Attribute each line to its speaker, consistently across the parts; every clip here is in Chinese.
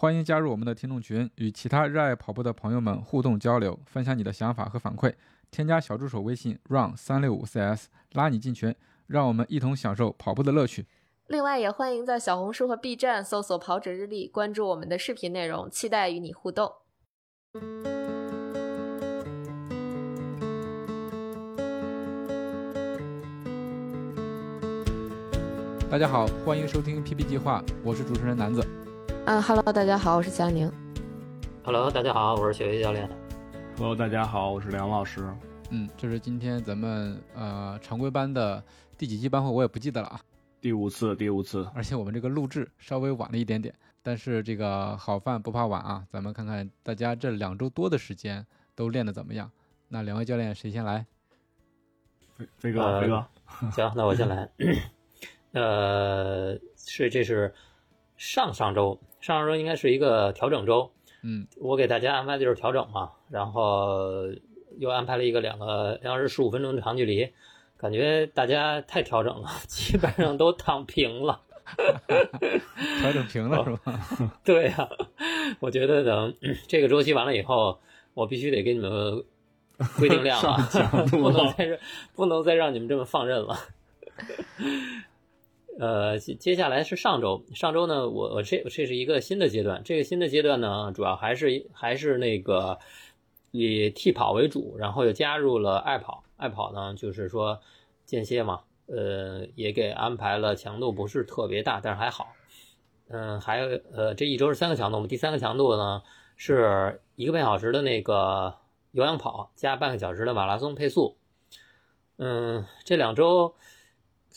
Speaker 1: 欢迎加入我们的听众群，与其他热爱跑步的朋友们互动交流，分享你的想法和反馈。添加小助手微信 run 三六五 cs，拉你进群，让我们一同享受跑步的乐趣。
Speaker 2: 另外，也欢迎在小红书和 B 站搜索“跑者日历”，关注我们的视频内容，期待与你互动。
Speaker 1: 大家好，欢迎收听 PP 计划，我是主持人南子。
Speaker 2: 嗯哈喽，大家好，我是佳宁。
Speaker 3: Hello，大家好，我是雪薇教练。
Speaker 4: Hello，大家好，我是梁老师。
Speaker 1: 嗯，这是今天咱们呃常规班的第几期班会，我也不记得了啊。
Speaker 4: 第五次，第五次，
Speaker 1: 而且我们这个录制稍微晚了一点点，但是这个好饭不怕晚啊，咱们看看大家这两周多的时间都练得怎么样。那两位教练谁先来？
Speaker 4: 飞飞哥，
Speaker 3: 呃
Speaker 4: 飞哥，
Speaker 3: 行，那我先来。呃，是这是上上周，上上周应该是一个调整周，
Speaker 1: 嗯。
Speaker 3: 我给大家安排的就是调整嘛，然后又安排了一个两个两小时十五分钟的长距离，感觉大家太调整了，基本上都躺平了。
Speaker 1: 调整平了是吧？
Speaker 3: 对呀、我觉得等 这个周期完了以后，我必须得给你们规定量了，不能再让不能再让你们这么放任了。呃，接下来是上周，上周呢，我我这这是一个新的阶段，这个新的阶段呢，主要还是还是那个以替跑为主，然后又加入了爱跑，爱跑呢就是说间歇嘛，呃，也给安排了强度不是特别大，但是还好。嗯，还有呃，这一周是三个强度，我们第三个强度呢是一个半小时的那个有氧跑加半个小时的马拉松配速。嗯，这两周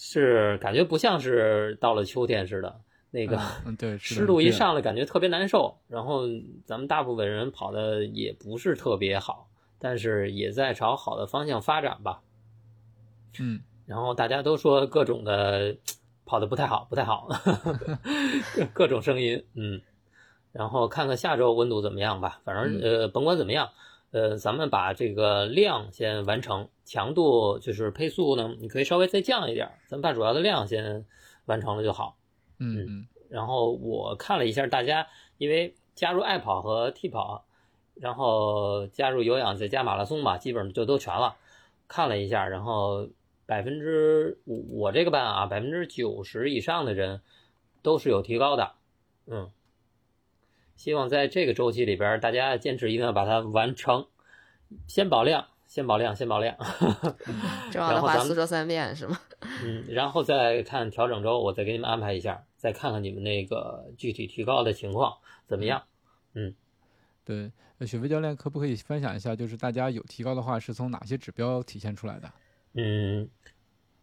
Speaker 3: 是感觉不像是到了秋天似的，那个
Speaker 1: 对，
Speaker 3: 湿度一上来感觉特别难受，然后咱们大部分人跑的也不是特别好，但是也在朝好的方向发展吧。
Speaker 1: 嗯
Speaker 3: 然后大家都说各种的跑的不太好，不太好，各 各种声音，嗯，然后看看下周温度怎么样吧。反正呃，甭管怎么样，呃，咱们把这个量先完成，强度就是配速呢，你可以稍微再降一点，咱们把主要的量先完成了就好。
Speaker 1: 嗯嗯
Speaker 3: 然后我看了一下大家，因为加入爱跑和 T 跑，然后加入有氧再加马拉松吧，基本上就都全了。看了一下，然后百分之我我这个班啊，百分之九十以上的人都是有提高的，嗯。希望在这个周期里边，大家坚持一定要把它完成，先保量，先保量，先保量。
Speaker 2: 重要的
Speaker 3: 然后咱们
Speaker 2: 话四说三遍是吗？
Speaker 3: 嗯，然后再看调整周，我再给你们安排一下，再看看你们那个具体提高的情况怎么样。
Speaker 1: 嗯对。呃雪飞教练可不可以分享一下，就是大家有提高的话，是从哪些指标体现出来的？
Speaker 3: 嗯，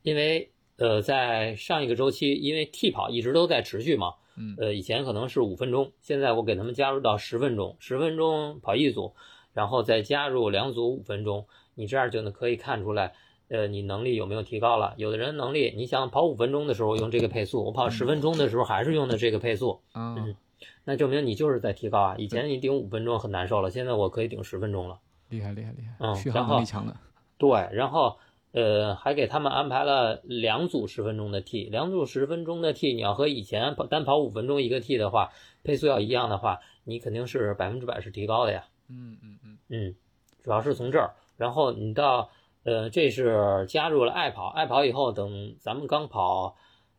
Speaker 3: 因为呃，在上一个周期，因为替跑一直都在持续嘛，
Speaker 1: 嗯
Speaker 3: 呃，以前可能是五分钟，现在我给他们加入到十分钟，十分钟跑一组，然后再加入两组五分钟，你这样就能可以看出来，呃，你能力有没有提高了？有的人能力，你想跑五分钟的时候用这个配速，我跑十分钟的时候还是用的这个配速，
Speaker 1: 啊，
Speaker 3: 嗯那证明你就是在提高啊！以前你顶五分钟很难受了，现在我可以顶十分钟了。
Speaker 1: 厉害厉害厉害，
Speaker 3: 嗯
Speaker 1: 续航
Speaker 3: 然后
Speaker 1: 能力强的。
Speaker 3: 对，然后呃还给他们安排了两组十分钟的 T，两组十分钟的 T，你要和以前跑单跑五分钟一个 T 的话，配速要一样的话，你肯定是百分之百是提高的呀。
Speaker 1: 嗯嗯嗯
Speaker 3: 嗯，主要是从这儿，然后你到呃，这是加入了爱跑，爱跑以后，等咱们刚跑，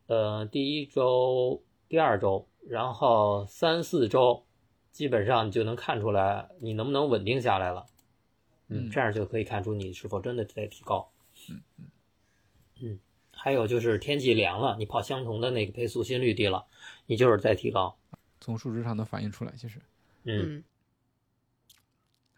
Speaker 3: 呃，第一周、第二周，然后三四周，基本上你就能看出来你能不能稳定下来了。
Speaker 1: 嗯
Speaker 3: 这样就可以看出你是否真的在提高。
Speaker 1: 嗯嗯。
Speaker 3: 嗯，还有就是天气凉了，你跑相同的那个配速，心率低了，你就是在提高。
Speaker 1: 从数值上能反映出来，其实。
Speaker 3: 嗯。
Speaker 2: 嗯。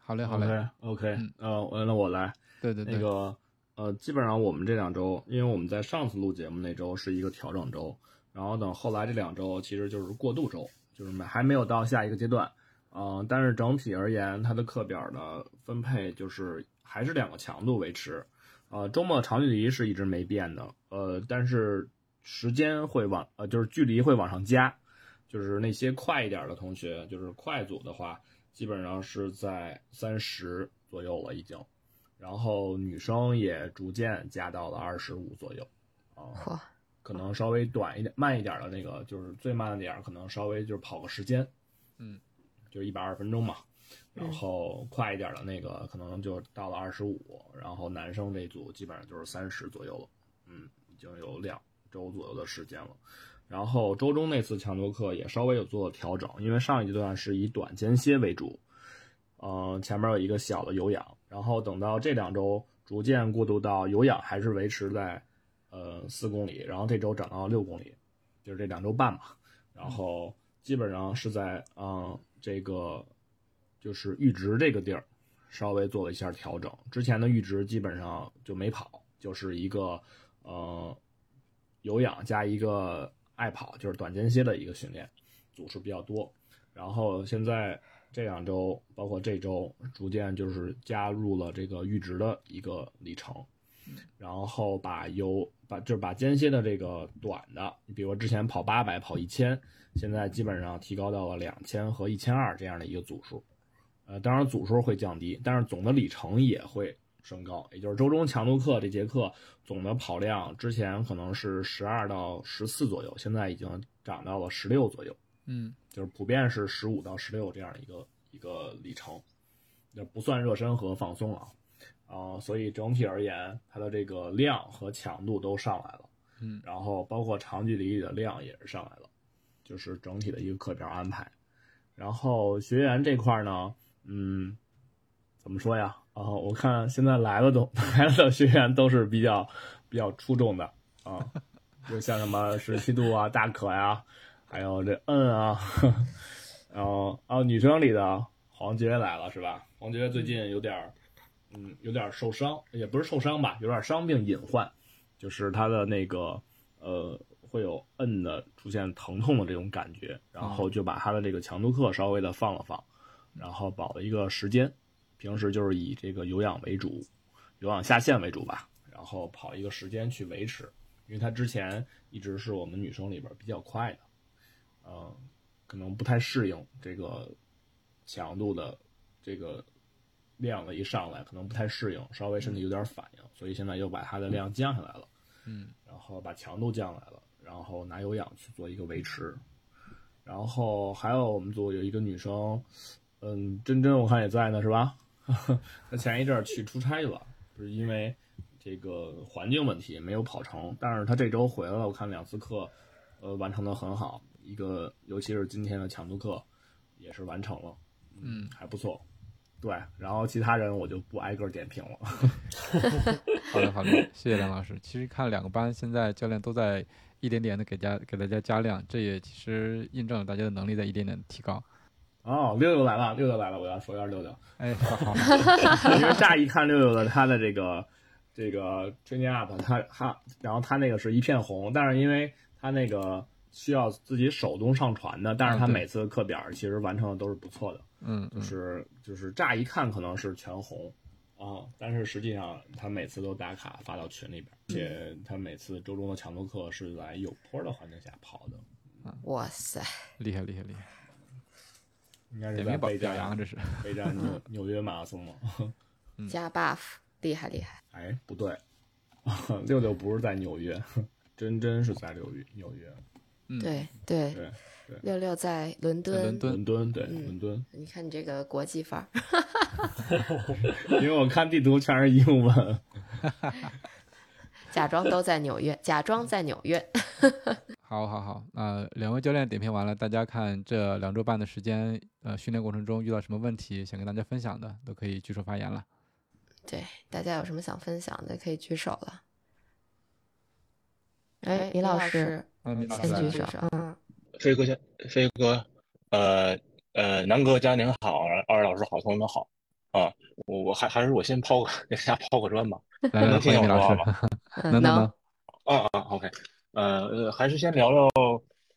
Speaker 1: 好嘞好嘞
Speaker 4: ，OK 呃，我那我来，
Speaker 1: 对对对，
Speaker 4: 那个呃，基本上我们这两周，因为我们在上次录节目那周是一个调整周，然后等后来这两周其实就是过渡周，就是没还没有到下一个阶段，嗯、但是整体而言，它的课表的分配就是还是两个强度维持，呃，周末长距离是一直没变的，呃，但是时间会往呃就是距离会往上加，就是那些快一点的同学，就是快组的话，基本上是在三十左右了已经，然后女生也逐渐加到了二十五左右，啊、
Speaker 2: 嚯，
Speaker 4: 可能稍微短一点、慢一点的那个，就是最慢的点儿，可能稍微就是跑个时间，
Speaker 1: 嗯，
Speaker 4: 就一百二十分钟嘛。然后快一点的那个可能就到了二十五，然后男生这组基本上就是三十左右了，嗯，已经有两周左右的时间了。然后周中那次强度课也稍微有做了调整，因为上一阶段是以短间歇为主，嗯，前面有一个小的有氧，然后等到这两周逐渐过渡到有氧还是维持在呃四公里，然后这周涨到六公里，就是这两周半嘛，然后基本上是在嗯这个就是阈值这个地儿稍微做了一下调整，之前的阈值基本上就没跑，就是一个呃有氧加一个。爱跑就是短间歇的一个训练，组数比较多。然后现在这两周，包括这周，逐渐就是加入了这个阈值的一个里程，然后把有把就是把间歇的这个短的，你比如之前跑八百、跑一千，现在基本上提高到了两千和一千二这样的一个组数。呃，当然组数会降低，但是总的里程也会。升高，也就是周中强度课这节课总的跑量之前可能是十二到十四左右，现在已经涨到了十六左右。
Speaker 1: 嗯，
Speaker 4: 就是普遍是十五到十六这样的一个一个里程，就不算热身和放松啊。啊，所以整体而言，它的这个量和强度都上来了。
Speaker 1: 嗯，
Speaker 4: 然后包括长距离里的量也是上来了，就是整体的一个课表安排。然后学员这块呢，嗯，怎么说呀？啊，我看现在来了都 来了的学员都是比较比较出众的啊，就像什么十七度啊、大可呀，还有这嗯啊，然后啊女生里的黄杰来了是吧？黄杰最近有点嗯有点受伤，也不是受伤吧，有点伤病隐患，就是他的那个呃会有摁的出现疼痛的这种感觉，然后就把他的这个强度课稍微的放了放，然后保了一个时间。平时就是以这个有氧为主，有氧下限为主吧，然后跑一个时间去维持，因为他之前一直是我们女生里边比较快的，嗯，可能不太适应这个强度的这个量的一上来，可能不太适应，稍微身体有点反应，所以现在又把它的量降下来了，
Speaker 1: 嗯，
Speaker 4: 然后把强度降来了，然后拿有氧去做一个维持，然后还有我们组有一个女生，嗯，真真我看也在呢，是吧？他前一阵去出差去了，是因为这个环境问题没有跑成。但是他这周回来了，我看两次课，呃，完成的很好。一个尤其是今天的强度课，也是完成了，
Speaker 1: 嗯，
Speaker 4: 还不错。对，然后其他人我就不挨个点评了。
Speaker 1: 好的，好的，谢谢梁老师。其实看两个班，现在教练都在一点点的给加给大家加量，这也其实印证了大家的能力在一点点提高。
Speaker 4: 哦，六六来了，六六来了，我要说一下六六。
Speaker 1: 哎，好，好，
Speaker 4: 因为乍一看六六的他的这个这个 training up，他他，然后他那个是一片红，但是因为他那个需要自己手动上传的，但是他每次课表其实完成的都是不错的。
Speaker 1: 嗯，
Speaker 4: 就是就是乍一看可能是全红啊，但是实际上他每次都打卡发到群里边，而且他每次周中的强度课是在有坡的环境下跑的。
Speaker 2: 哇塞，
Speaker 1: 厉害，厉害，厉害！
Speaker 4: 应该是在备
Speaker 1: 战，这是
Speaker 4: 备战纽 纽约马拉松嘛？
Speaker 2: 加 buff，厉害厉害！
Speaker 4: 哎，不对，六六不是在纽约，真真是在纽约纽约。
Speaker 2: 对对
Speaker 4: 对对，
Speaker 2: 六六在伦敦，
Speaker 1: 伦敦
Speaker 4: 伦敦对伦敦。
Speaker 2: 你看你这个国际范儿，
Speaker 4: 因为我看地图全是英文。
Speaker 2: 假装都在纽约，假装在纽约。
Speaker 1: 好，好，好。那两位教练点评完了，大家看这两周半的时间，呃，训练过程中遇到什么问题，想跟大家分享的，都可以举手发言了。
Speaker 2: 对，大家有什么想分享的，可以举手了。哎，李老师，先举手。嗯，
Speaker 5: 飞哥先，飞哥，呃呃，南哥家您好，二位老师好，同学们好。啊，我我还还是我先抛个给大家抛个砖吧，能听见我说话吗？
Speaker 1: 能能。
Speaker 5: 啊啊，OK。呃呃，还是先聊聊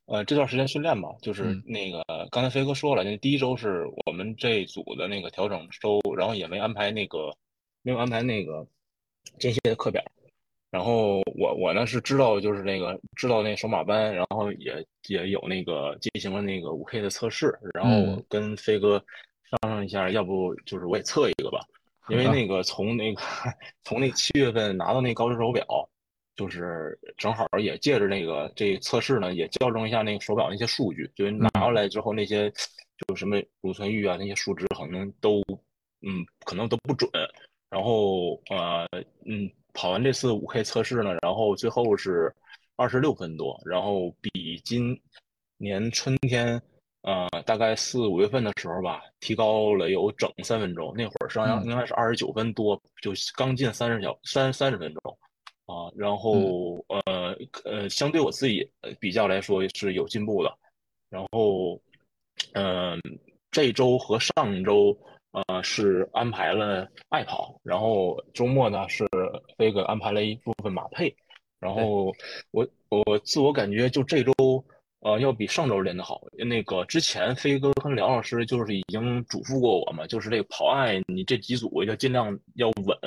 Speaker 5: 呃这段时间训练吧。就是那个刚才飞哥说了，那第一周是我们这组的那个调整周，然后也没安排那个没有安排那个间歇的课表。然后我我呢是知道就是那个知道那手马班，然后也也有那个进行了那个五 K 的测试。然后我跟飞哥商量一下，要不就是我也测一个吧，因为那个从那个 从那七月份拿到那高值手表。就是正好也借着那个这测试呢，也校正一下那个手表那些数据。就是拿过来之后那些
Speaker 6: 就什么乳酸阈啊那些数值可能都嗯可能都不准。然后呃嗯跑完这次五 K 测试呢，然后最后是二十六分多，然后比今年春天呃大概四五月份的时候吧，提高了有整三分钟。那会儿上应该是二十九分多，就刚进三十小三三十分钟。啊，然后呃呃，相对我自己比较来说是有进步的。然后，嗯，这周和上周呃是安排了爱跑，然后周末呢是飞哥安排了一部分马配。然后我我自我感觉就这周呃要比上周练得好。那个之前飞哥跟梁老师就是已经嘱咐过我嘛，就是这个跑爱你这几组要尽量要稳。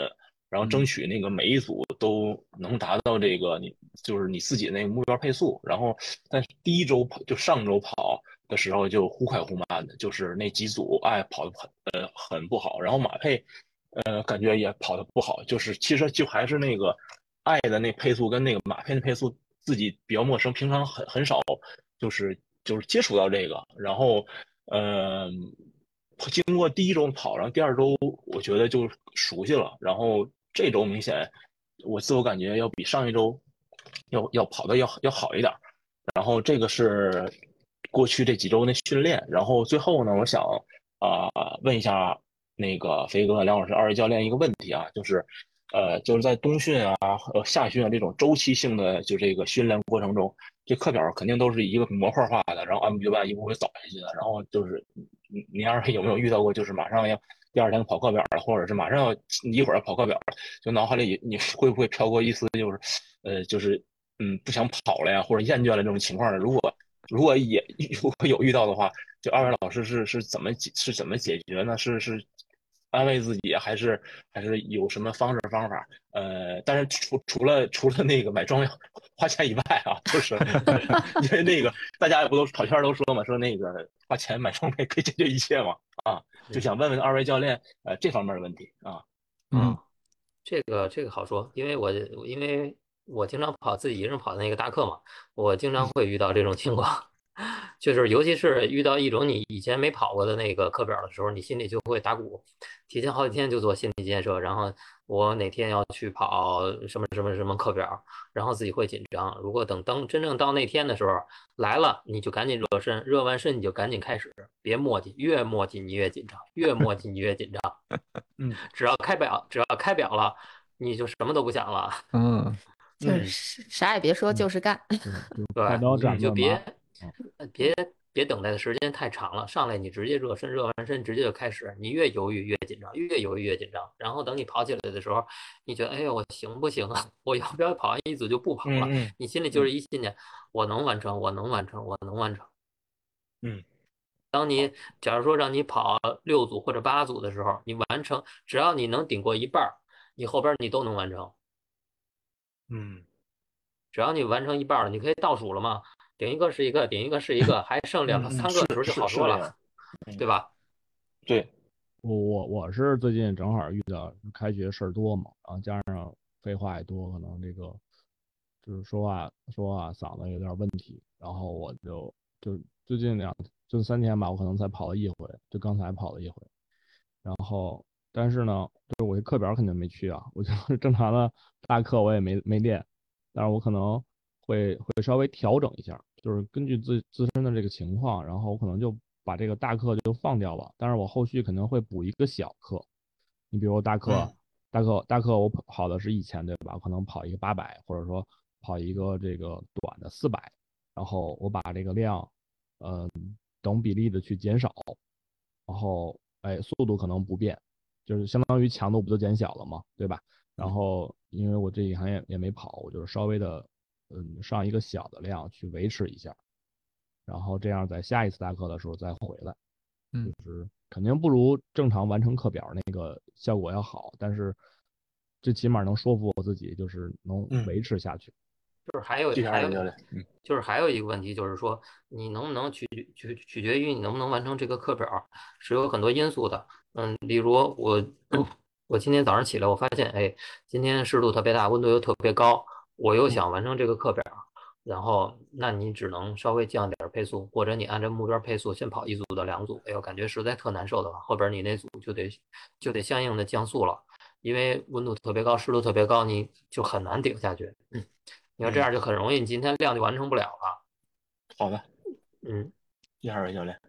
Speaker 6: 然后争取那个每一组都能达到这个你就是你自己那个目标配速。然后，但是第一周跑就上周跑的时候就忽快忽慢的，就是那几组哎跑的很呃很不好。然后马配呃感觉也跑的不好，就是其实就还是那个爱的那配速跟那个马配的配速自己比较陌生，平常很很少就是就是接触到这个。然后嗯经过第一周跑，然后第二周我觉得就熟悉了，然后。这周明显，我自我感觉要比上一周要要跑的要要好一点。然后这个是过去这几周的训练。然后最后呢，我想啊问一下那个飞哥、梁老师二位教练一个问题啊，就是呃就是在冬训啊呃夏训啊这种周期性的就这个训练过程中，这课表肯定都是一个模块化的，然后按部就班一步步走下去的。然后就是你你二位有没有遇到过，就是马上要？第二天跑课表了，或者是马上要一会儿要跑课表了，就脑海里你会不会飘过一丝就是，呃，就是嗯不想跑了呀，或者厌倦了这种情况呢？如果如果也如果有遇到的话，就二位老师是是怎么解是怎么解决呢？是是安慰自己，还是还是有什么方式方法？呃，但是除除了除了那个买装备花钱以外啊，就是 因为那个大家也不都跑圈都说嘛，说那个花钱买装备可以解决一切嘛。啊，就想问问二位教练，呃，这方面的问题啊。
Speaker 3: 嗯，这个这个好说，因为我因为我经常跑自己一个人跑的那个大课嘛，我经常会遇到这种情况。就是尤其是遇到一种你以前没跑过的那个课表的时候，你心里就会打鼓，提前好几天就做心理建设，然后我哪天要去跑什么什么什么课表，然后自己会紧张。如果等当真正到那天的时候来了，你就赶紧热身，热完身你就赶紧开始，别磨叽，越磨叽你越紧张，越磨叽你越紧张。
Speaker 1: 嗯，
Speaker 3: 只要开表，只要开表了，你就什么都不想了。
Speaker 1: 嗯，
Speaker 2: 就是啥也别说，就是干。
Speaker 3: 对，你就别。别别等待的时间太长了，上来你直接热身，热完身直接就开始，你越犹豫越紧张，越犹豫越紧张。然后等你跑起来的时候，你觉得哎呀我行不行啊？我 要不要跑完一组就不跑了？你心里就是一信念，我能完成，我能完成，我能完成。
Speaker 6: 嗯，
Speaker 3: 当你假如说让你跑六组或者八组的时候，你完成，只要你能顶过一半，你后边你都能完成。
Speaker 6: 嗯，
Speaker 3: 只要你完成一半了，你可以倒数了嘛。顶一个是一个，顶一个是一个，还剩两个、三个的时候就好说了，对吧？
Speaker 6: 对，
Speaker 4: 我我我是最近正好遇到开学事儿多嘛，然后加上废话也多，可能这个就是说话说话嗓子有点问题，然后我就就最近两就三天吧，我可能才跑了一回，就刚才跑了一回，然后但是呢，就是我这课表肯定没去啊，我就是 正常的大课我也没没练，但是我可能会会稍微调整一下。就是根据自自身的这个情况，然后我可能就把这个大课就放掉了，但是我后续可能会补一个小课。你比如大课，大课，大课我跑的是一千，对吧？我可能跑一个八百，或者说跑一个这个短的四百，然后我把这个量，嗯，等比例的去减少，然后哎，速度可能不变，就是相当于强度不就减小了嘛？对吧？然后因为我这一行也也没跑，我就是稍微的。嗯，上一个小的量去维持一下，然后这样在下一次大课的时候再回来，
Speaker 1: 嗯，
Speaker 4: 就是肯定不如正常完成课表那个效果要好，但是最起码能说服我自己，就是能维持下去。
Speaker 3: 就是还有还有，就是还有一个问题，就是说你能不能取取取决于你能不能完成这个课表，是有很多因素的。嗯，例如我 我今天早上起来，我发现哎，今天湿度特别大，温度又特别高。我又想完成这个课表，然后那你只能稍微降点配速，或者你按照目标配速先跑一组到两组。哎呦，感觉实在特难受的话，后边你那组就得就得相应的降速了，因为温度特别高，湿度特别高，你就很难顶下去。嗯，你要这样就很容易，你今天量就完成不了了。
Speaker 5: 好的，
Speaker 3: 嗯，
Speaker 5: 一号位教练。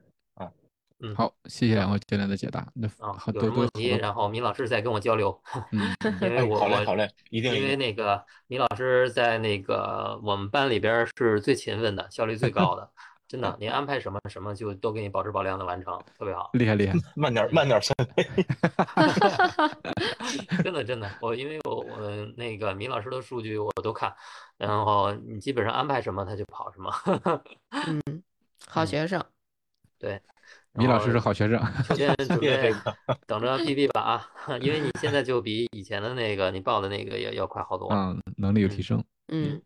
Speaker 3: 嗯，
Speaker 1: 好，谢谢两位教练的解答。那
Speaker 3: 啊，
Speaker 1: 好，
Speaker 3: 有什么问题，然后米老师再跟我交流。
Speaker 1: 嗯，
Speaker 3: 因为我
Speaker 5: 好嘞，好嘞，一定。
Speaker 3: 因为那个米老师在那个我们班里边是最勤奋的，效率最高的，真的，您安排什么什么就都给你保质保量的完成，特别好。
Speaker 1: 厉害厉 害，
Speaker 5: 慢点慢点，
Speaker 3: 真的真的，我因为我我那个米老师的数据我都看，然后你基本上安排什么他就跑什么。
Speaker 2: 嗯，好学生。
Speaker 3: 对。
Speaker 1: 米老师是好学生，
Speaker 3: 先 准备 等着 PB 吧啊，因为你现在就比以前的那个你报的那个要要快好多，
Speaker 1: 嗯，能力有提升，
Speaker 2: 嗯，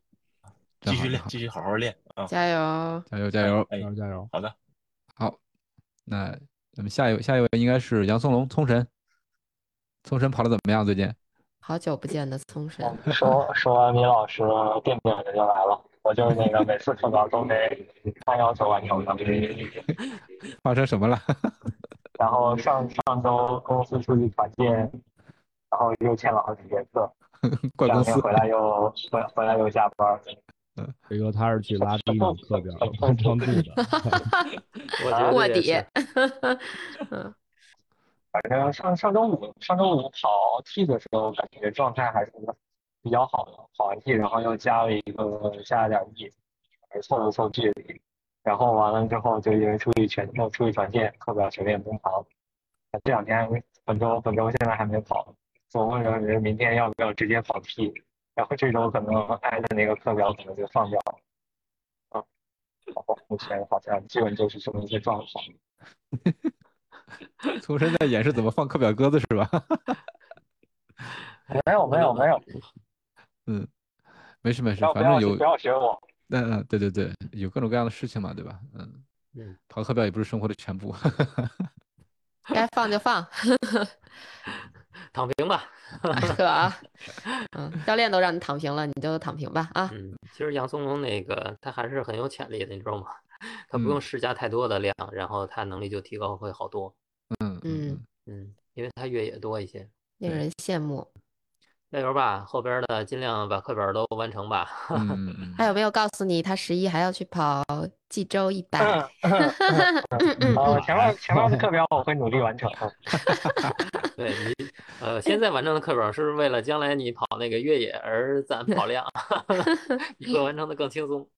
Speaker 5: 继续练，继续好好练啊，
Speaker 2: 加
Speaker 1: 油，加油，加油，
Speaker 4: 加油，加油，
Speaker 5: 好的，
Speaker 1: 好，那咱们下一位，下一位应该是杨松龙，聪神，聪神跑的怎么样？最近？
Speaker 2: 好久不见的聪神，
Speaker 7: 说说完米老师，电饼人就来了。我就是那个每次特稿都得按要求完成的。
Speaker 1: 发生什么了？
Speaker 7: 然后上上周公司出去团建，然后又欠了好几节课，两天回来又回回来又加班。
Speaker 4: 嗯，飞哥他是去拉低你课表完成度的。
Speaker 2: 卧底。
Speaker 7: 嗯。反正上上周五上周五跑 T 的时候，感觉状态还是。比较好的跑完 T，然后又加了一个加了点 E，凑了凑距离，然后完了之后就因为出去全又出去团建，课表全面崩盘。这两天本周本周现在还没跑，总问着明天要不要直接跑 T，然后这周可能挨的那个课表可能就放掉了。啊，好，目前好像基本就是这么一个状况。
Speaker 1: 从生在演示怎么放课表鸽子是吧？
Speaker 7: 没有没有没有。
Speaker 1: 嗯，没事没事，反正有
Speaker 7: 不要学我。
Speaker 1: 嗯嗯，对对对，有各种各样的事情嘛，对吧？嗯嗯，跑课表也不是生活的全部。
Speaker 2: 该放就放，
Speaker 3: 躺平吧。
Speaker 2: 可啊，嗯，教练都让你躺平了，你就躺平吧啊。
Speaker 3: 嗯，其实杨松龙那个他还是很有潜力的，你知道吗？他不用施加太多的量，然后他能力就提高会好多。
Speaker 1: 嗯
Speaker 2: 嗯
Speaker 3: 嗯，因为他越野多一些，
Speaker 2: 令人羡慕。
Speaker 3: 加油吧，后边的尽量把课本都完成吧。
Speaker 2: 还有没有告诉你，他十一还要去跑济州一百？
Speaker 7: 哦，前面前面的课表我会努力完成。
Speaker 3: 对你，呃，现在完成的课表是为了将来你跑那个越野而攒跑量，你会完成的更轻松。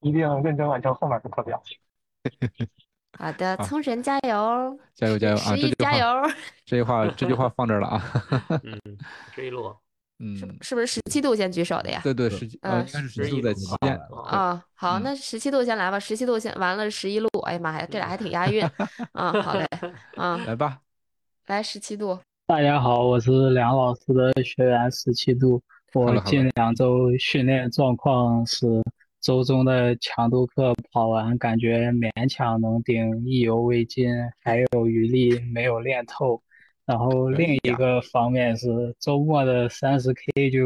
Speaker 7: 一定认真完成后面的课表。
Speaker 2: 好的，聪神加油！
Speaker 1: 加油加油啊！
Speaker 2: 十一加油！
Speaker 1: 这句话这句话放这儿了啊！
Speaker 3: 嗯，这一路，
Speaker 1: 嗯，
Speaker 2: 是不是十七度先举手的呀？
Speaker 1: 对对，十七，应该是十七度在期间
Speaker 2: 啊。好，那十七度先来吧，十七度先完了，十一路。哎呀妈呀，这俩还挺押韵啊！好嘞，啊，
Speaker 1: 来吧，
Speaker 2: 来十七度。
Speaker 8: 大家好，我是梁老师的学员十七度，我近两周训练状况是。周中的强度课跑完，感觉勉强能顶，意犹未尽，还有余力没有练透。然后另一个方面是周末的三十 K 就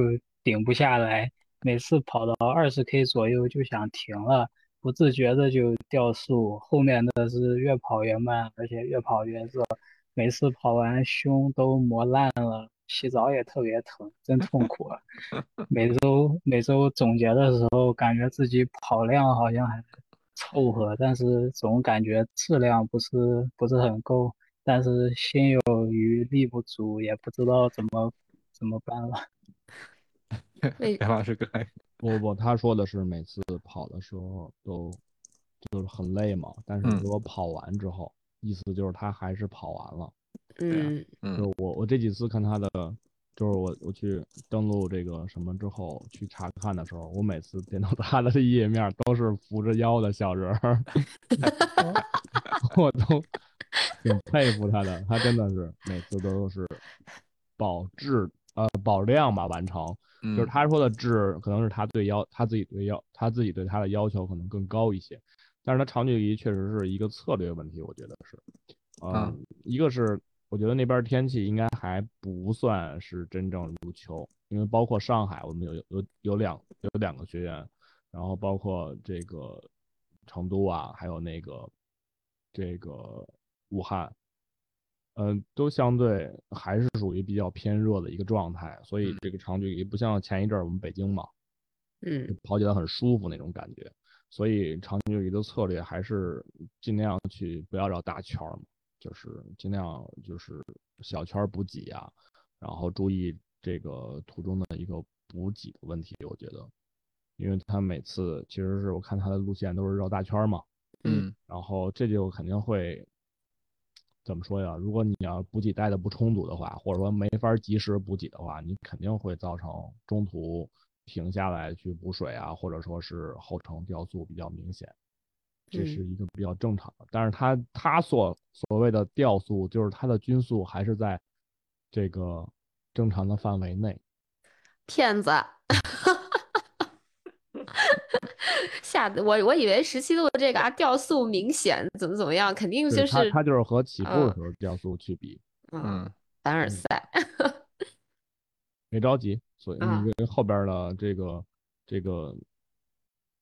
Speaker 8: 顶不下来，每次跑到二十 K 左右就想停了，不自觉的就掉速。后面的是越跑越慢，而且越跑越热，每次跑完胸都磨烂了。洗澡也特别疼，真痛苦啊！每周每周总结的时候，感觉自己跑量好像还凑合，但是总感觉质量不是不是很够，但是心有余力不足，也不知道怎么怎么办了。
Speaker 1: 杨老师，
Speaker 4: 不 不不，他说的是每次跑的时候都就是很累嘛，但是如果跑完之后，意思就是他还是跑完了。
Speaker 2: 嗯
Speaker 4: 就我我这几次看他的，就是我我去登录这个什么之后去查看的时候，我每次点到他的页面都是扶着腰的小人儿，我都挺佩服他的，他真的是每次都是保质呃保量吧完成，就是他说的质可能是他对要他自己对要他自己对他的要求可能更高一些，但是他长距离确实是一个策略问题，我觉得是，嗯，一个是。我觉得那边天气应该还不算是真正入秋，因为包括上海，我们有有有两有两个学员，然后包括这个成都啊，还有那个这个武汉，嗯，都相对还是属于比较偏热的一个状态，所以这个长距离不像前一阵我们北京嘛，
Speaker 2: 嗯，
Speaker 4: 跑起来很舒服那种感觉，所以长距离的策略还是尽量去不要绕大圈嘛。就是尽量就是小圈补给啊，然后注意这个途中的一个补给的问题。我觉得，因为他每次其实是我看他的路线都是绕大圈嘛，
Speaker 1: 嗯，
Speaker 4: 然后这就肯定会怎么说呀？如果你要补给带的不充足的话，或者说没法及时补给的话，你肯定会造成中途停下来去补水啊，或者说是后程掉速比较明显。这是一个比较正常的，但是它它所所谓的掉速，就是它的均速还是在这个正常的范围内。
Speaker 2: 骗子，吓得我我以为十七度这个啊掉速明显，怎么怎么样，肯定就是
Speaker 4: 它它就是和起步的时候掉速去比。
Speaker 2: 嗯，凡尔赛。
Speaker 4: 没着急，所以你后边的这个这个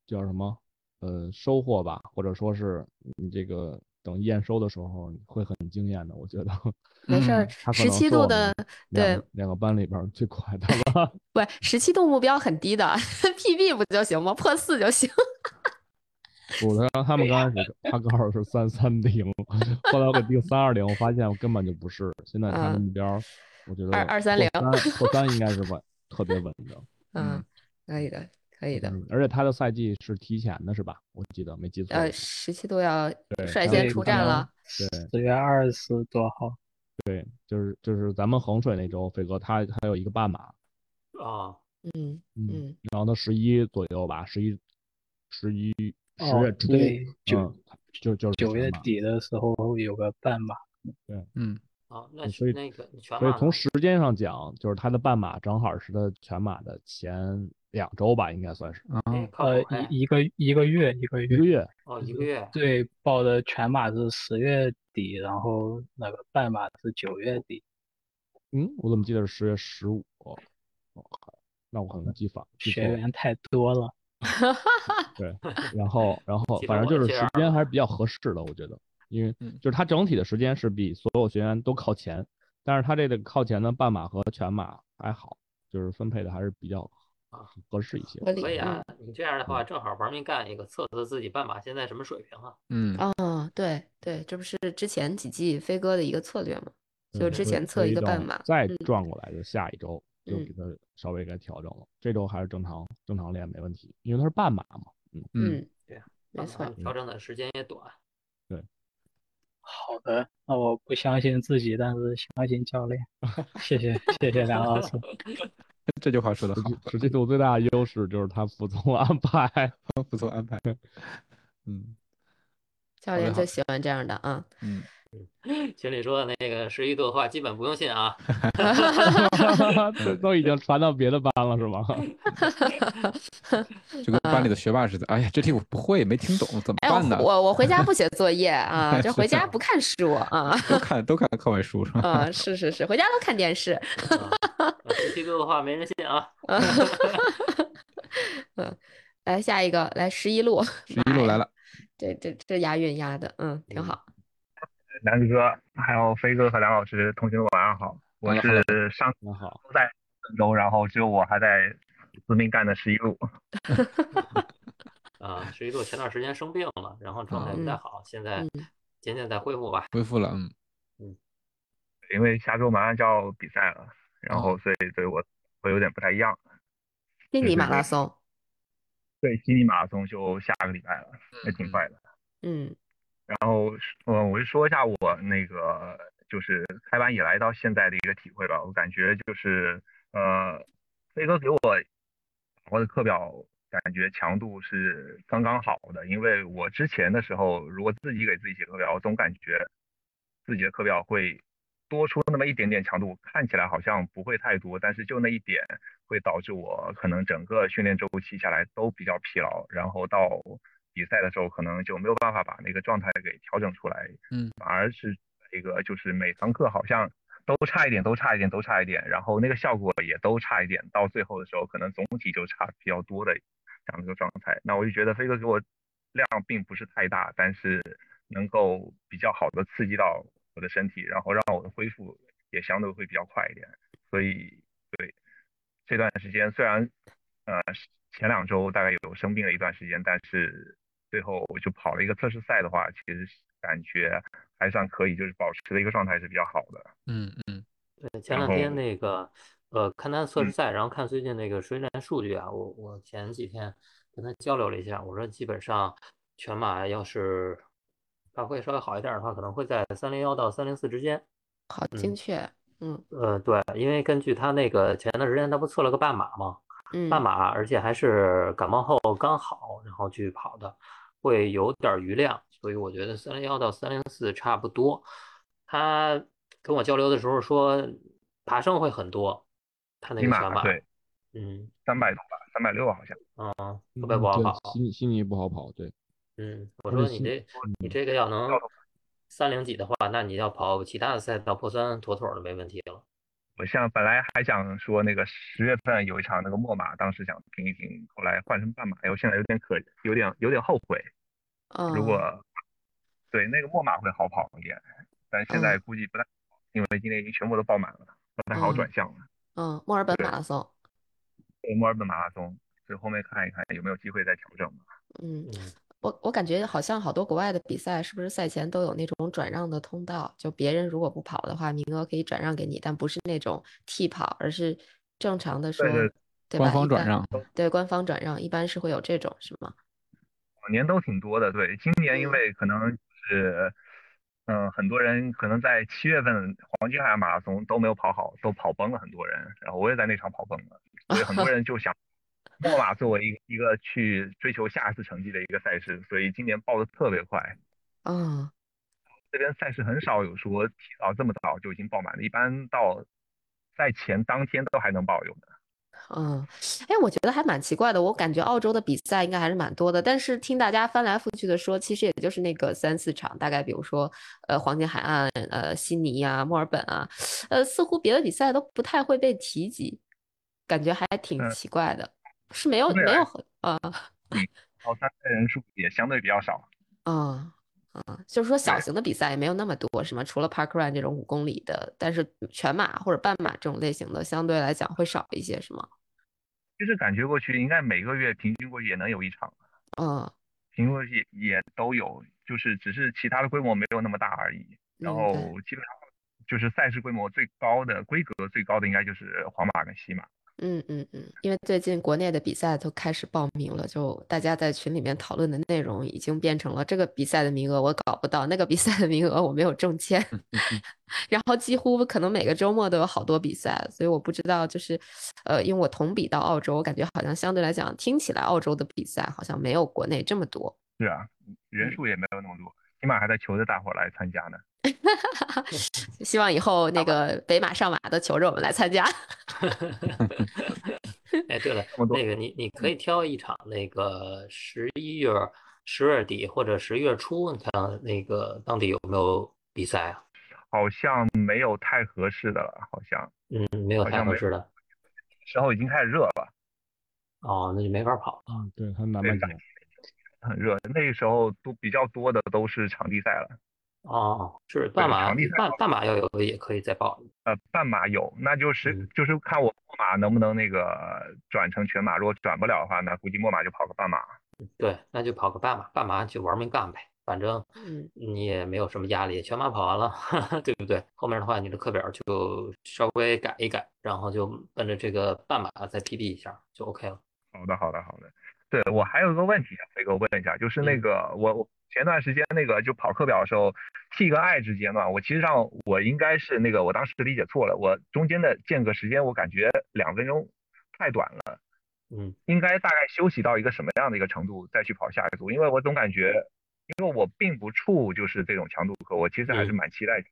Speaker 4: 叫什么？呃，收获吧，或者说是你这个等验收的时候会很惊艳的，我觉得。
Speaker 2: 没事儿，十七度的对
Speaker 4: 两个班里边最快的了。
Speaker 2: 不，十七度目标很低的，PB 不就行吗？破四就行。
Speaker 4: 我的他们刚开始他告诉是三三零，后来我给定三二零，我发现我根本就不是。现在他的目标，我觉得
Speaker 2: 二二三零
Speaker 4: 破三应该是稳，特别稳的。
Speaker 2: 嗯，可以的。可以的，
Speaker 4: 而且他的赛季是提前的，是吧？我记得没记错。
Speaker 2: 呃，十七度要率先出战了。
Speaker 4: 对，
Speaker 8: 四月二十四多号。
Speaker 4: 对，就是就是咱们衡水那周，飞哥他他有一个半马。
Speaker 3: 啊，
Speaker 2: 嗯嗯。
Speaker 4: 然后他十一左右吧，十一十一十月初，
Speaker 8: 九
Speaker 4: 就就
Speaker 8: 九月底的时候有个半马。
Speaker 4: 对，
Speaker 1: 嗯。
Speaker 3: 啊，那
Speaker 4: 所以
Speaker 3: 那个全
Speaker 4: 所以从时间上讲，就是他的半马正好是他全马的前。两周吧，应该算是
Speaker 1: 啊，
Speaker 8: 呃，一一个一个月，一个月，
Speaker 4: 一个月，
Speaker 3: 哦，一个月。
Speaker 8: 对，报的全马是十月底，然后那个半马是九月底。
Speaker 4: 嗯，我怎么记得是十月十五？哦，那我可能记反。
Speaker 8: 学员太多了。
Speaker 4: 对，然后然 后反正就是时间还是比较合适的，我觉得，因为就是他整体的时间是比所有学员都靠前，但是他这个靠前的半马和全马还好，就是分配的还是比较。啊，合适一些，
Speaker 3: 可以啊。你这样的话，正好玩命干一个，测测自己半马现在什么水平啊？
Speaker 1: 嗯，
Speaker 2: 哦，对对，这不是之前几季飞哥的一个策略吗？就之前测一个半马，
Speaker 4: 再转过来就下一周就给他稍微给调整了。这周还是正常正常练没问题，因为他是半马嘛。
Speaker 2: 嗯嗯，
Speaker 3: 对，
Speaker 2: 没错，
Speaker 3: 调整的时间也短。
Speaker 4: 对，
Speaker 8: 好的，那我不相信自己，但是相信教练。谢谢谢谢梁老师。
Speaker 1: 这句话说的好，
Speaker 4: 十七度最大的优势就是他服从安排，
Speaker 1: 服从安排。嗯，
Speaker 2: 教练就喜欢这样的啊。
Speaker 1: 嗯，
Speaker 3: 群里说的那个十一度的话，基本不用信啊。
Speaker 4: 这 都已经传到别的班了，是吗？
Speaker 1: 就跟班里的学霸似的。哎呀，这题我不会，没听懂，怎么办呢？
Speaker 2: 我我回家不写作业啊，就回家不看书啊。
Speaker 1: 都看都看课外书是吧？
Speaker 2: 啊，是是是，回家都看电视。
Speaker 3: 十一度的话没人信啊。
Speaker 2: 嗯，来下一个，来十一路。
Speaker 1: 十一路来了。
Speaker 2: 这这这押韵押的，嗯，挺好。
Speaker 9: 南子哥，还有飞哥和梁老师，同学们晚上好。我是上
Speaker 4: 都
Speaker 9: 在郑州，然后只有我还在司命干的十一路。
Speaker 3: 啊，十一路前段时间生病了，然后状态不太好，现在渐渐在恢复吧。
Speaker 1: 恢复了，嗯
Speaker 3: 嗯。
Speaker 9: 因为下周马上就要比赛了，然后所以所以我会有点不太一样。
Speaker 2: 悉尼马拉松。
Speaker 9: 对，悉尼马拉松就下个礼拜了，也挺快的。
Speaker 2: 嗯。
Speaker 9: 然后，嗯，我就说一下我那个就是开班以来到现在的一个体会吧。我感觉就是，呃，飞哥给我我的课表感觉强度是刚刚好的。因为我之前的时候，如果自己给自己写课表，我总感觉自己的课表会多出那么一点点强度，看起来好像不会太多，但是就那一点会导致我可能整个训练周期下来都比较疲劳，然后到。比赛的时候可能就没有办法把那个状态给调整出来，
Speaker 1: 嗯，
Speaker 9: 反而是一个，就是每堂课好像都差一点，都差一点，都差一点，然后那个效果也都差一点，到最后的时候可能总体就差比较多的这样一个状态。那我就觉得飞哥给我量并不是太大，但是能够比较好的刺激到我的身体，然后让我的恢复也相对会比较快一点。所以对这段时间虽然呃前两周大概有生病了一段时间，但是最后我就跑了一个测试赛的话，其实感觉还算可以，就是保持的一个状态是比较好的。
Speaker 1: 嗯嗯，
Speaker 3: 对，前两天那个呃看他的测试赛，然后看最近那个水练数据啊，我我前几天跟他交流了一下，我说基本上全马要是发挥稍微好一点的话，可能会在三零幺到三零四之间。
Speaker 2: 好精确，嗯
Speaker 3: 呃对，因为根据他那个前段时间他不测了个半马吗？
Speaker 2: 嗯，
Speaker 3: 半马，而且还是感冒后刚好，然后去跑的，会有点余量，所以我觉得三零幺到三零四差不多。他跟我交流的时候说，爬升会很多，他那个全马，
Speaker 9: 对，
Speaker 3: 嗯，
Speaker 9: 三百多吧，三百六好像，
Speaker 3: 嗯，特别不好跑，
Speaker 10: 悉尼悉尼不好跑，对，
Speaker 3: 嗯，我说你这你这个要能三零几的话，那你要跑其他的赛道破三，妥妥的没问题了。
Speaker 9: 我像本来还想说那个十月份有一场那个墨马，当时想停一停，后来换成半马，我现在有点可有点有点后悔。
Speaker 2: 嗯，
Speaker 9: 如果对那个墨马会好跑一点，但现在估计不太好，因为今天已经全部都爆满了，不太好转向了。
Speaker 2: 嗯，墨尔本马拉松。
Speaker 9: 对，墨尔本马拉松，所以后面看一看有没有机会再调整吧。
Speaker 2: 嗯。我我感觉好像好多国外的比赛，是不是赛前都有那种转让的通道？就别人如果不跑的话，名额可以转让给你，但不是那种替跑，而是正常的说，对
Speaker 1: 官方转让。
Speaker 2: 对，官方转让一般是会有这种，是吗？
Speaker 9: 往年都挺多的，对，今年因为可能是，嗯，很多人可能在七月份黄金海岸马拉松都没有跑好，都跑崩了很多人，然后我也在那场跑崩了，所以很多人就想。墨马作为一个一个去追求下一次成绩的一个赛事，所以今年报的特别快。
Speaker 2: 嗯，
Speaker 9: 这边赛事很少有说提到这么早就已经爆满的，一般到赛前当天都还能报有的。
Speaker 2: 嗯，哎，我觉得还蛮奇怪的，我感觉澳洲的比赛应该还是蛮多的，但是听大家翻来覆去的说，其实也就是那个三四场，大概比如说呃黄金海岸、呃悉尼啊、墨尔本啊，呃似乎别的比赛都不太会被提及，感觉还挺奇怪的。是没有没有啊，
Speaker 9: 跑三的人数也相对比较少。
Speaker 2: 嗯嗯，就是说小型的比赛也没有那么多，是吗？除了 Park Run 这种五公里的，但是全马或者半马这种类型的相对来讲会少一些，是吗？
Speaker 9: 就是感觉过去应该每个月平均过去也能有一场。
Speaker 2: 嗯，
Speaker 9: 平均过去也都有，就是只是其他的规模没有那么大而已。然后基本上就是赛事规模最高的规格最高的应该就是皇马跟西马。
Speaker 2: 嗯嗯嗯，因为最近国内的比赛都开始报名了，就大家在群里面讨论的内容已经变成了这个比赛的名额我搞不到，那个比赛的名额我没有中签，然后几乎可能每个周末都有好多比赛，所以我不知道就是，呃，因为我同比到澳洲，我感觉好像相对来讲听起来澳洲的比赛好像没有国内这么多。
Speaker 9: 是啊，人数也没有那么多，起码还在求着大伙来参加呢。
Speaker 2: 希望以后那个北马上马都求着我们来参加。
Speaker 3: 哎，对了，那个你你可以挑一场那个十一月十月底或者十一月初，你看那个当地有没有比赛啊？
Speaker 9: 好像没有太合适的了，好像
Speaker 3: 嗯，没有太合适的。
Speaker 9: 时候已经开始热了。
Speaker 3: 哦，那就没法跑
Speaker 10: 了。嗯，对，很难半场。
Speaker 9: 很热，那个时候都比较多的都是场地赛了。
Speaker 3: 哦，是半马，半半马要有也可以再报。
Speaker 9: 呃，半马有，那就是就是看我墨马能不能那个转成全马，如果转不了的话，那估计墨马就跑个半马。
Speaker 3: 对，那就跑个半马，半马就玩命干呗，反正你也没有什么压力，全马跑完了，对不对？后面的话，你的课表就稍微改一改，然后就奔着这个半马再 PB 一下就 OK 了。
Speaker 9: 好的，好的，好的。对我还有一个问题，飞哥问一下，就是那个我我。前段时间那个就跑课表的时候，T 跟 I 之间嘛，我其实上我应该是那个我当时理解错了，我中间的间隔时间我感觉两分钟太短了，
Speaker 3: 嗯，
Speaker 9: 应该大概休息到一个什么样的一个程度再去跑下一组，因为我总感觉，因为我并不怵就是这种强度课，我其实还是蛮期待，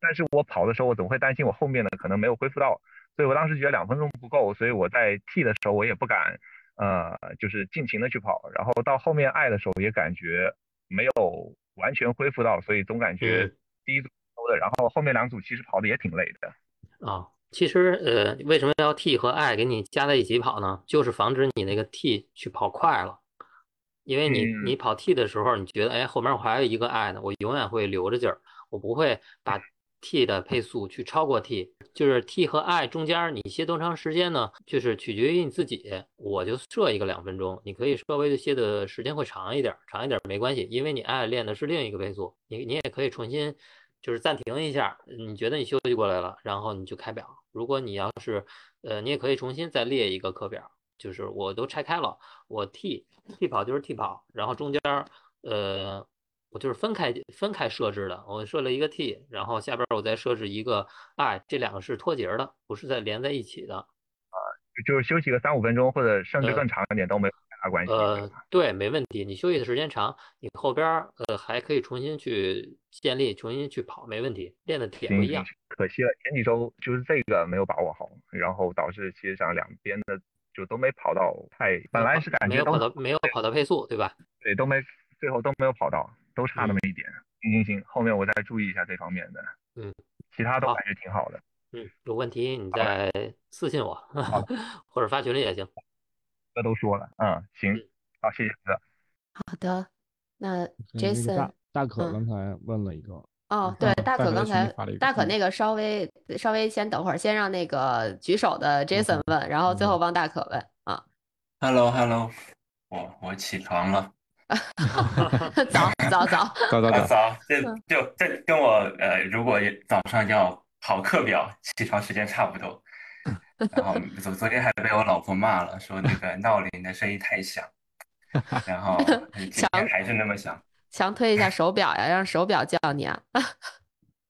Speaker 9: 但是我跑的时候我总会担心我后面的可能没有恢复到，所以我当时觉得两分钟不够，所以我在 T 的时候我也不敢，呃，就是尽情的去跑，然后到后面爱的时候也感觉。没有完全恢复到，所以总感觉第一组的，然后后面两组其实跑的也挺累的。
Speaker 3: 啊，其实呃，为什么要 T 和 I 给你加在一起跑呢？就是防止你那个 T 去跑快了，因为你你跑 T 的时候，你觉得哎后面我还有一个 I 呢，我永远会留着劲儿，我不会把。T 的配速去超过 T，就是 T 和 I 中间你歇多长时间呢？就是取决于你自己。我就设一个两分钟，你可以稍微的歇的时间会长一点，长一点没关系，因为你 I 练的是另一个配速，你你也可以重新就是暂停一下，你觉得你休息过来了，然后你就开表。如果你要是呃，你也可以重新再列一个课表，就是我都拆开了，我 T T 跑就是 T 跑，然后中间呃。我就是分开分开设置的，我设了一个 T，然后下边我再设置一个 I，这两个是脱节的，不是在连在一起的。
Speaker 9: 啊，就是休息个三五分钟，或者甚至更长一点都没有太大关系。
Speaker 3: 呃，对，没问题。你休息的时间长，你后边呃还可以重新去建立，重新去跑，没问题。练的点不一样。
Speaker 9: 可惜了，前几周就是这个没有把握好，然后导致其实上两边的就都没跑到太，本来是感觉
Speaker 3: 没有跑到没有跑到配速，对吧？
Speaker 9: 对，都没最后都没有跑到。都差那么一点，行行行，后面我再注意一下这方面的。
Speaker 3: 嗯，
Speaker 9: 其他都感觉挺好的。
Speaker 3: 嗯，有问题你再私信我，或者发群里也行。
Speaker 9: 这都说了，嗯，行，好，谢谢哥。
Speaker 2: 好的，那 Jason
Speaker 10: 大可刚才问了一个。
Speaker 2: 哦，对，大可刚才大可那个稍微稍微先等会儿，先让那个举手的 Jason 问，然后最后帮大可问啊。
Speaker 6: Hello，Hello，我我起床了。
Speaker 2: 早早早
Speaker 1: 早早
Speaker 6: 早，这就这跟我呃，如果早上要跑课表，起床时间差不多。然后 昨昨天还被我老婆骂了，说那个闹铃的声音太响。然后今天还是那么响。
Speaker 2: 强推一下手表呀，让手表叫你啊。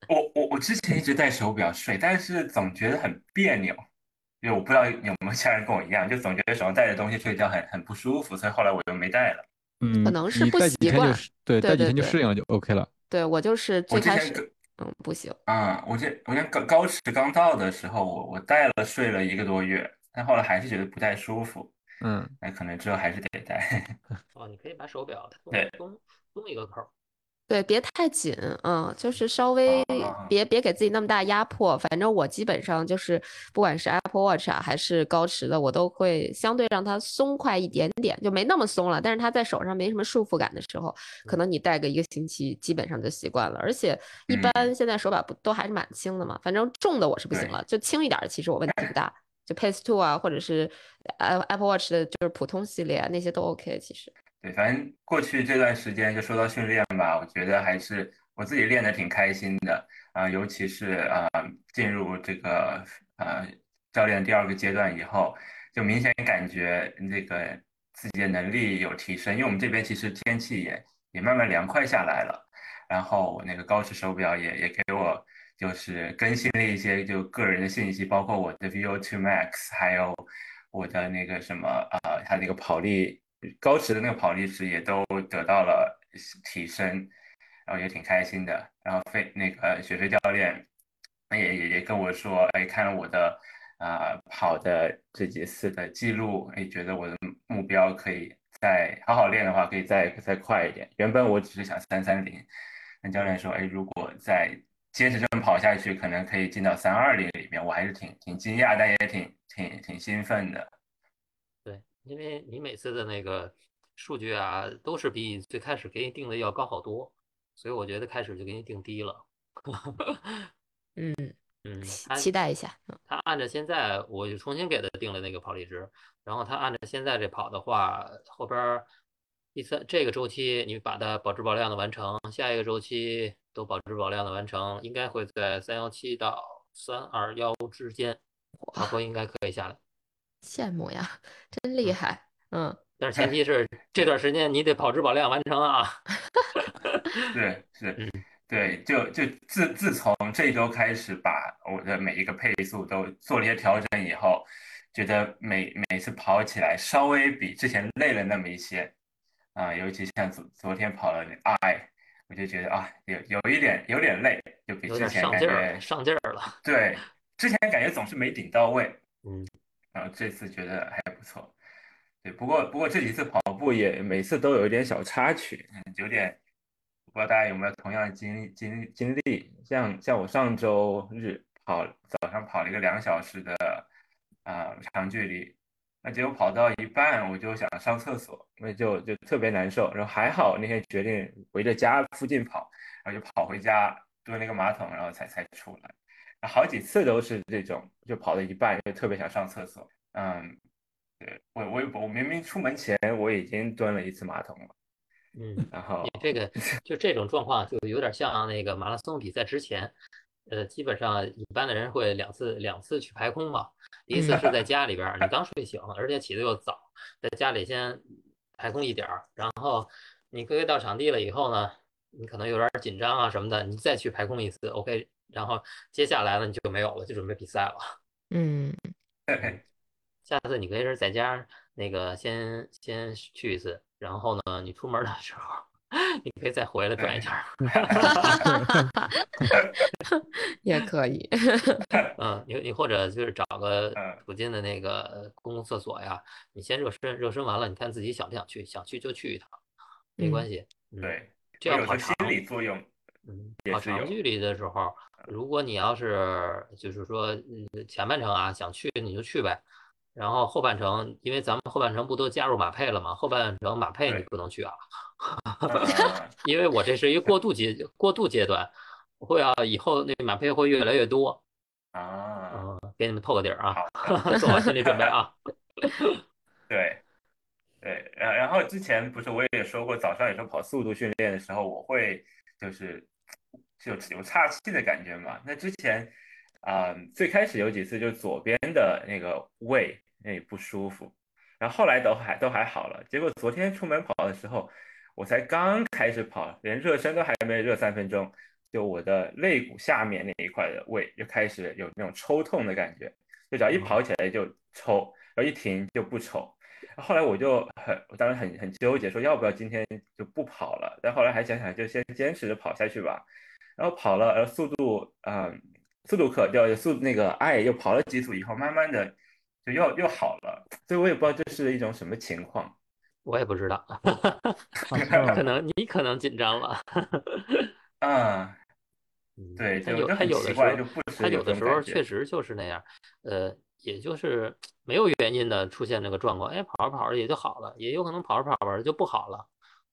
Speaker 6: 我我我之前一直戴手表睡，但是总觉得很别扭，因为我不知道有没有家人跟我一样，就总觉得手上戴着东西睡觉很很不舒服，所以后来我就没戴了。
Speaker 1: 嗯，
Speaker 2: 可能是不习惯，
Speaker 1: 对，
Speaker 2: 戴
Speaker 1: 几天就适应了，就 OK 了。
Speaker 2: 对我就是最开始，嗯，不行。
Speaker 6: 啊，我这我这高高驰刚到的时候，我我戴了睡了一个多月，但后来还是觉得不太舒服。
Speaker 1: 嗯，
Speaker 6: 那可能之后还是得戴。
Speaker 3: 哦，你可以把手表
Speaker 6: 对
Speaker 3: 松松一个扣。
Speaker 2: 对，别太紧，嗯，就是稍微别别给自己那么大压迫。反正我基本上就是，不管是 Apple Watch 啊，还是高驰的，我都会相对让它松快一点点，就没那么松了。但是它在手上没什么束缚感的时候，可能你戴个一个星期，基本上就习惯了。而且一般现在手表不都还是蛮轻的嘛，反正重的我是不行了，就轻一点的其实我问题不大，就 Pace Two 啊，或者是 Apple Watch 的就是普通系列啊那些都 OK 其实。
Speaker 6: 对，反正过去这段时间就说到训练吧，我觉得还是我自己练的挺开心的啊，尤其是啊进入这个呃教练第二个阶段以后，就明显感觉那个自己的能力有提升，因为我们这边其实天气也也慢慢凉快下来了，然后我那个高驰手表也也给我就是更新了一些就个人的信息，包括我的 VO2 Max，还有我的那个什么呃它那个跑力。高驰的那个跑力值也都得到了提升，然后也挺开心的。然后飞那个雪飞教练也也也跟我说，哎，看了我的啊跑的这几次的记录，哎，觉得我的目标可以再好好练的话，可以再再快一点。原本我只是想三三零，那教练说，哎，如果再坚持这么跑下去，可能可以进到三二零里面。我还是挺挺惊讶，但也挺挺挺兴奋的。
Speaker 3: 因为你每次的那个数据啊，都是比你最开始给你定的要高好多，所以我觉得开始就给你定低了。
Speaker 2: 嗯
Speaker 3: 嗯，
Speaker 2: 期待一下。
Speaker 3: 他按照现在，我就重新给他定了那个跑力值，然后他按照现在这跑的话，后边第三这个周期你把它保质保量的完成，下一个周期都保质保量的完成，应该会在三幺七到三二幺之间，跑坡应该可以下来。
Speaker 2: 羡慕呀，真厉害，嗯，
Speaker 3: 但是前提是这段时间你得跑质保量完成啊。
Speaker 6: 对，是，对，就就自自从这周开始，把我的每一个配速都做了一些调整以后，觉得每每次跑起来稍微比之前累了那么一些，啊，尤其像昨昨天跑了 I，我就觉得啊，有有一点有点累，就比之前感觉
Speaker 3: 上劲儿了。
Speaker 6: 对，之前感觉总是没顶到位，
Speaker 3: 嗯。
Speaker 6: 然后这次觉得还不错，对，不过不过这几次跑步也每次都有一点小插曲，有点不知道大家有没有同样的经历经经历？像像我上周日跑早上跑了一个两小时的啊长距离，那结果跑到一半我就想上厕所，那就就特别难受。然后还好那天决定围着家附近跑，然后就跑回家蹲那个马桶，然后才才出来。好几次都是这种，就跑到一半就特别想上厕所。嗯，对我我我明明出门前我已经蹲了一次马桶了。
Speaker 3: 嗯，
Speaker 6: 然后
Speaker 3: 你这个就这种状况就有点像那个马拉松比赛之前，呃，基本上一般的人会两次两次去排空嘛。第一次是在家里边，你刚睡醒，而且起得又早，在家里先排空一点儿，然后你各位到场地了以后呢，你可能有点紧张啊什么的，你再去排空一次，OK，然后接下来呢你就没有了，就准备比赛了。
Speaker 2: 嗯，
Speaker 3: 下次你可以是在家那个先先去一次。然后呢，你出门的时候，你可以再回来转一圈儿，
Speaker 2: 也可以。
Speaker 3: 嗯，你你或者就是找个附近的那个公共厕所呀，你先热身，热身完了，你看自己想不想去，想去就去一趟，没关系。
Speaker 6: 对，
Speaker 3: 这样跑
Speaker 6: 心理作用，
Speaker 3: 嗯，跑长距离的时候，如果你要是就是说前半程啊想去你就去呗。然后后半程，因为咱们后半程不都加入马配了吗？后半程马配你不能去啊，因为我这是一个过渡阶过渡阶段，会啊，以后那马配会越来越多
Speaker 6: 啊，
Speaker 3: 嗯，给你们透个底儿啊，做好心理准备啊。
Speaker 6: 对，对，然然后之前不是我也说过，早上有时候跑速度训练的时候，我会就是有有岔气的感觉嘛。那之前啊，最开始有几次就左边的那个胃。那里不舒服，然后后来都还都还好了。结果昨天出门跑的时候，我才刚开始跑，连热身都还没热三分钟，就我的肋骨下面那一块的胃就开始有那种抽痛的感觉，就只要一跑起来就抽，然后一停就不抽。后来我就很，我当时很很纠结，说要不要今天就不跑了。但后来还想想，就先坚持着跑下去吧。然后跑了，然后速度，嗯，速度可掉速那个爱又跑了几组以后，慢慢的就。又又好了，所以我也不知道这是一种什么情况，
Speaker 3: 我也不知道，可能你可能紧张了，
Speaker 6: 啊，对，
Speaker 3: 他有他有的时候他有的时候确实就是那样，呃，也就是没有原因的出现那个状况，哎，跑着跑着也就好了，也有可能跑着跑着就不好了，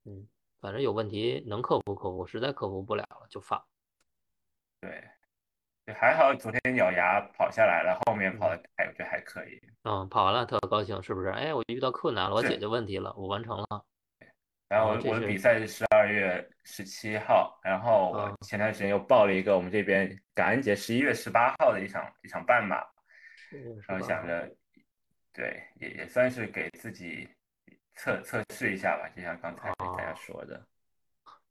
Speaker 3: 嗯，反正有问题能克服克服，实在克服不了了就放，
Speaker 6: 对。还好昨天咬牙跑下来了，后面跑的还我觉得还可以。
Speaker 3: 嗯，跑完了特高兴，是不是？哎，我遇到困难了，我解决问题了，我完成了。
Speaker 6: 然后我的比赛是十二月十七号，然后我前段时间又报了一个我们这边感恩节十一月十八号的一场一场半马，然后想着，对，也也算是给自己测测试一下吧，就像刚才大家说的。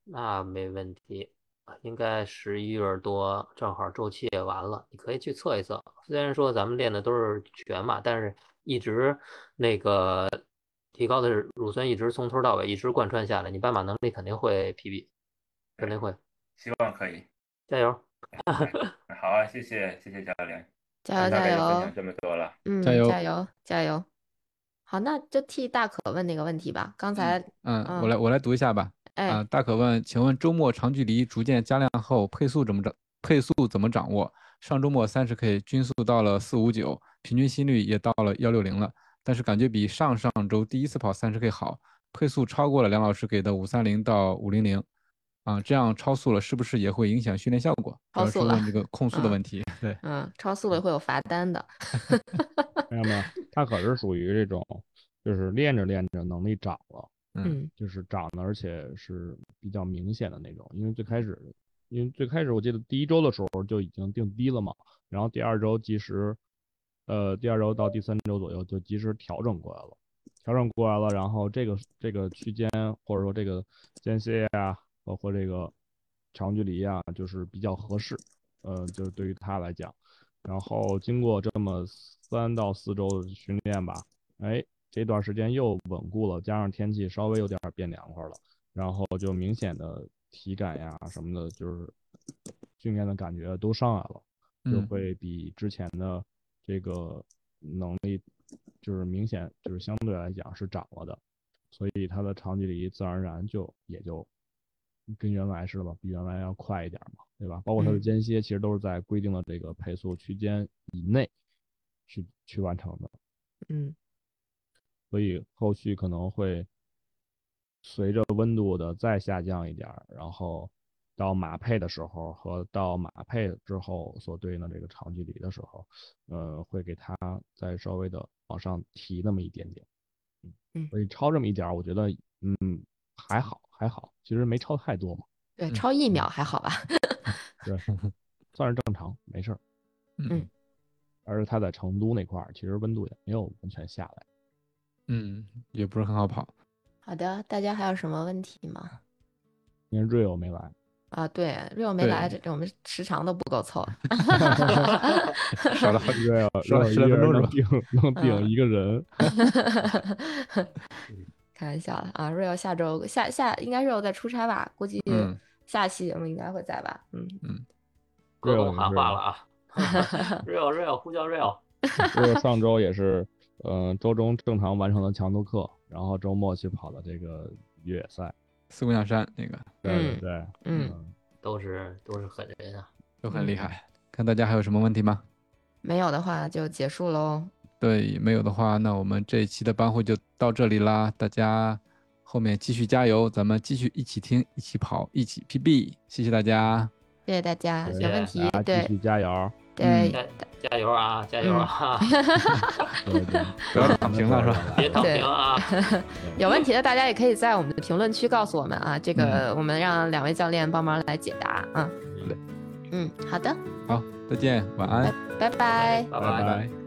Speaker 3: 那没问题。应该十一月多，正好周期也完了，你可以去测一测。虽然说咱们练的都是全嘛，但是一直那个提高的乳酸一直从头到尾一直贯穿下来，你半马能力肯定会 PB，肯定会。
Speaker 6: 希望可以，
Speaker 3: 加油！
Speaker 6: 好啊，谢谢谢谢教练，
Speaker 2: 加油加油！
Speaker 6: 这么多了，
Speaker 2: 嗯，
Speaker 1: 加油
Speaker 2: 加油加油！好，那就替大可问那个问题吧。刚才，
Speaker 1: 嗯嗯，我来我来读一下吧。啊，大可问，请问周末长距离逐渐加量后，配速怎么掌？配速怎么掌握？上周末三十 K 均速到了四五九，平均心率也到了幺六零了，但是感觉比上上周第一次跑三十 K 好，配速超过了梁老师给的五三零到五零零，啊，这样超速了是不是也会影响训练效果？
Speaker 2: 超速了，
Speaker 1: 问这个控速的问题。对，
Speaker 2: 嗯，超速了会有罚单的。
Speaker 4: 没有没有，他可是属于这种，就是练着练着能力涨了。
Speaker 2: 嗯，
Speaker 4: 就是涨的，而且是比较明显的那种。因为最开始，因为最开始我记得第一周的时候就已经定低了嘛，然后第二周及时，呃，第二周到第三周左右就及时调整过来了，调整过来了，然后这个这个区间或者说这个间歇呀，包括这个长距离啊，就是比较合适，呃，就是对于他来讲，然后经过这么三到四周的训练吧，哎。这段时间又稳固了，加上天气稍微有点变凉快了，然后就明显的体感呀什么的，就是训练的感觉都上来了，就会比之前的这个能力就是明显就是相对来讲是涨了的，所以它的长距离自然而然就也就跟原来似的吧，比原来要快一点嘛，对吧？包括它的间歇，其实都是在规定的这个配速区间以内去去完成的。
Speaker 2: 嗯，
Speaker 4: 所以后续可能会随着温度的再下降一点，然后到马配的时候和到马配之后所对应的这个长距离的时候，呃，会给它再稍微的往上提那么一点点。
Speaker 2: 嗯，
Speaker 4: 所以超这么一点儿，我觉得嗯还好还好，其实没超太多嘛。
Speaker 2: 对，超一秒还好吧？
Speaker 4: 对，算是正常，没事儿。
Speaker 2: 嗯，
Speaker 4: 而且它在成都那块儿，其实温度也没有完全下来。
Speaker 1: 嗯，也不是很好跑。
Speaker 2: 好的，大家还有什么问题吗？
Speaker 4: 因为 Rio 没来。
Speaker 2: 啊，对，Rio 没来，这我们时长都不够凑。
Speaker 1: 少了好几
Speaker 4: 个，
Speaker 1: 少了十来分钟
Speaker 4: 能顶能顶一个人。
Speaker 2: 开玩笑了啊，Rio 下周下下应该 Rio 在出差吧？估计下期节目应该会在吧？嗯
Speaker 1: 嗯。
Speaker 3: 各种喊话了啊！Rio Rio 呼叫 Rio。
Speaker 4: Rio 上周也是，嗯，周中正常完成了强度课，然后周末去跑的这个越野赛。
Speaker 1: 四姑娘山那个，
Speaker 4: 对对对，
Speaker 2: 嗯，
Speaker 3: 都是都是狠人啊，
Speaker 1: 都很厉害。看大家还有什么问题吗？
Speaker 2: 没有的话就结束喽。
Speaker 1: 对，没有的话，那我们这一期的班会就到这里啦。大家后面继续加油，咱们继续一起听，一起跑，一起 PB。谢谢大家，
Speaker 2: 谢谢大家。有问题对，
Speaker 4: 继续加油。
Speaker 2: 对，
Speaker 3: 加油啊，加油啊！
Speaker 1: 不要躺平了是吧？
Speaker 3: 别躺平啊！
Speaker 2: 有问题的大家也可以在我们的评论区告诉我们啊，这个我们让两位教练帮忙来解答啊。
Speaker 1: 对，
Speaker 2: 嗯，好的，
Speaker 1: 好，再见，晚安，
Speaker 2: 拜拜，
Speaker 3: 拜
Speaker 1: 拜。